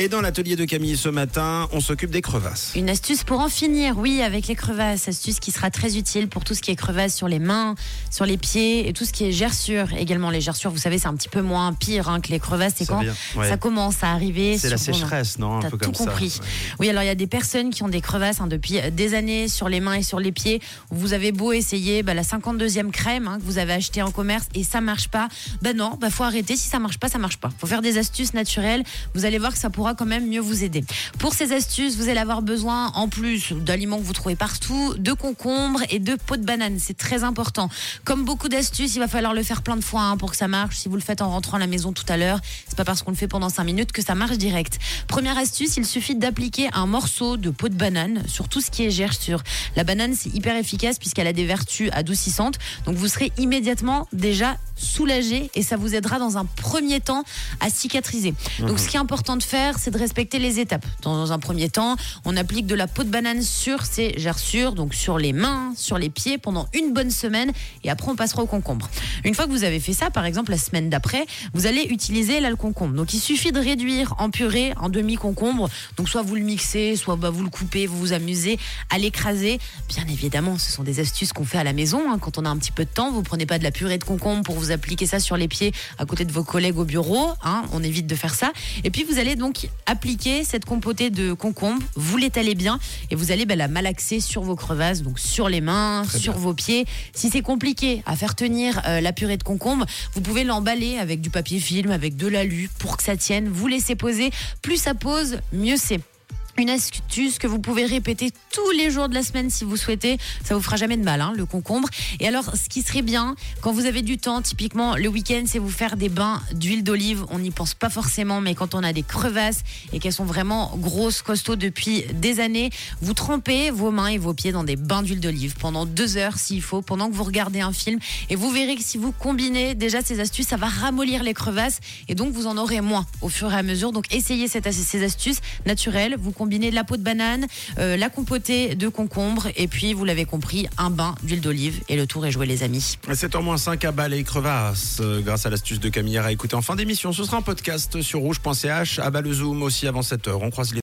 Et dans l'atelier de Camille ce matin, on s'occupe des crevasses. Une astuce pour en finir, oui, avec les crevasses. Astuce qui sera très utile pour tout ce qui est crevasses sur les mains, sur les pieds et tout ce qui est gerçures. Également, les gerçures, vous savez, c'est un petit peu moins pire hein, que les crevasses. C'est quand ouais. ça commence à arriver. C'est la sécheresse, non Un T'as peu tout comme ça. compris. Ouais. Oui, alors il y a des personnes qui ont des crevasses hein, depuis des années sur les mains et sur les pieds. Vous avez beau essayer bah, la 52e crème hein, que vous avez achetée en commerce et ça marche pas. Ben non, bah faut arrêter. Si ça marche pas, ça marche pas. Faut faire des astuces naturelles. Vous allez voir que ça pourra quand même mieux vous aider. Pour ces astuces, vous allez avoir besoin, en plus d'aliments que vous trouvez partout, de concombres et de peaux de banane. C'est très important. Comme beaucoup d'astuces, il va falloir le faire plein de fois hein, pour que ça marche. Si vous le faites en rentrant à la maison tout à l'heure, c'est pas parce qu'on le fait pendant 5 minutes que ça marche direct. Première astuce, il suffit d'appliquer un morceau de peau de banane sur tout ce qui est gerçure. La banane, c'est hyper efficace puisqu'elle a des vertus adoucissantes. Donc vous serez immédiatement déjà soulagé et ça vous aidera dans un premier temps à cicatriser. Donc ce qui est important de faire, c'est de respecter les étapes. Dans un premier temps, on applique de la peau de banane sur ces gerçures, donc sur les mains, sur les pieds pendant une bonne semaine et après on passera au concombre. Une fois que vous avez fait ça, par exemple la semaine d'après, vous allez utiliser là le concombre. Donc il suffit de réduire en purée un demi concombre. Donc soit vous le mixez, soit bah, vous le coupez, vous vous amusez à l'écraser. Bien évidemment, ce sont des astuces qu'on fait à la maison hein. quand on a un petit peu de temps. Vous prenez pas de la purée de concombre pour vous appliquer ça sur les pieds à côté de vos collègues au bureau. hein. On évite de faire ça. Et puis vous allez donc appliquer cette compotée de concombre. Vous l'étalez bien et vous allez bah, la malaxer sur vos crevasses, donc sur les mains, Très sur bien. vos pieds. Si c'est compliqué à faire tenir euh, la purée de concombre, vous pouvez l'emballer avec du papier film, avec de l'alu pour que ça tienne. Vous laissez poser. Plus ça pose, mieux c'est. Une astuce que vous pouvez répéter tous les jours de la semaine si vous souhaitez. Ça vous fera jamais de mal, hein, le concombre. Et alors, ce qui serait bien, quand vous avez du temps, typiquement le week-end, c'est vous faire des bains d'huile d'olive. On n'y pense pas forcément, mais quand on a des crevasses et qu'elles sont vraiment grosses, costauds depuis des années, vous trempez vos mains et vos pieds dans des bains d'huile d'olive pendant deux heures s'il faut, pendant que vous regardez un film. Et vous verrez que si vous combinez déjà ces astuces, ça va ramollir les crevasses et donc vous en aurez moins au fur et à mesure. Donc essayez ces astuces naturelles. De la peau de banane, euh, la compotée de concombre et puis, vous l'avez compris, un bain d'huile d'olive. Et le tour est joué, les amis. 7h-5 à bas les crevasses, euh, grâce à l'astuce de Camille à écouter en fin d'émission. Ce sera un podcast sur rouge.ch, à bas le zoom aussi avant 7h. On croise les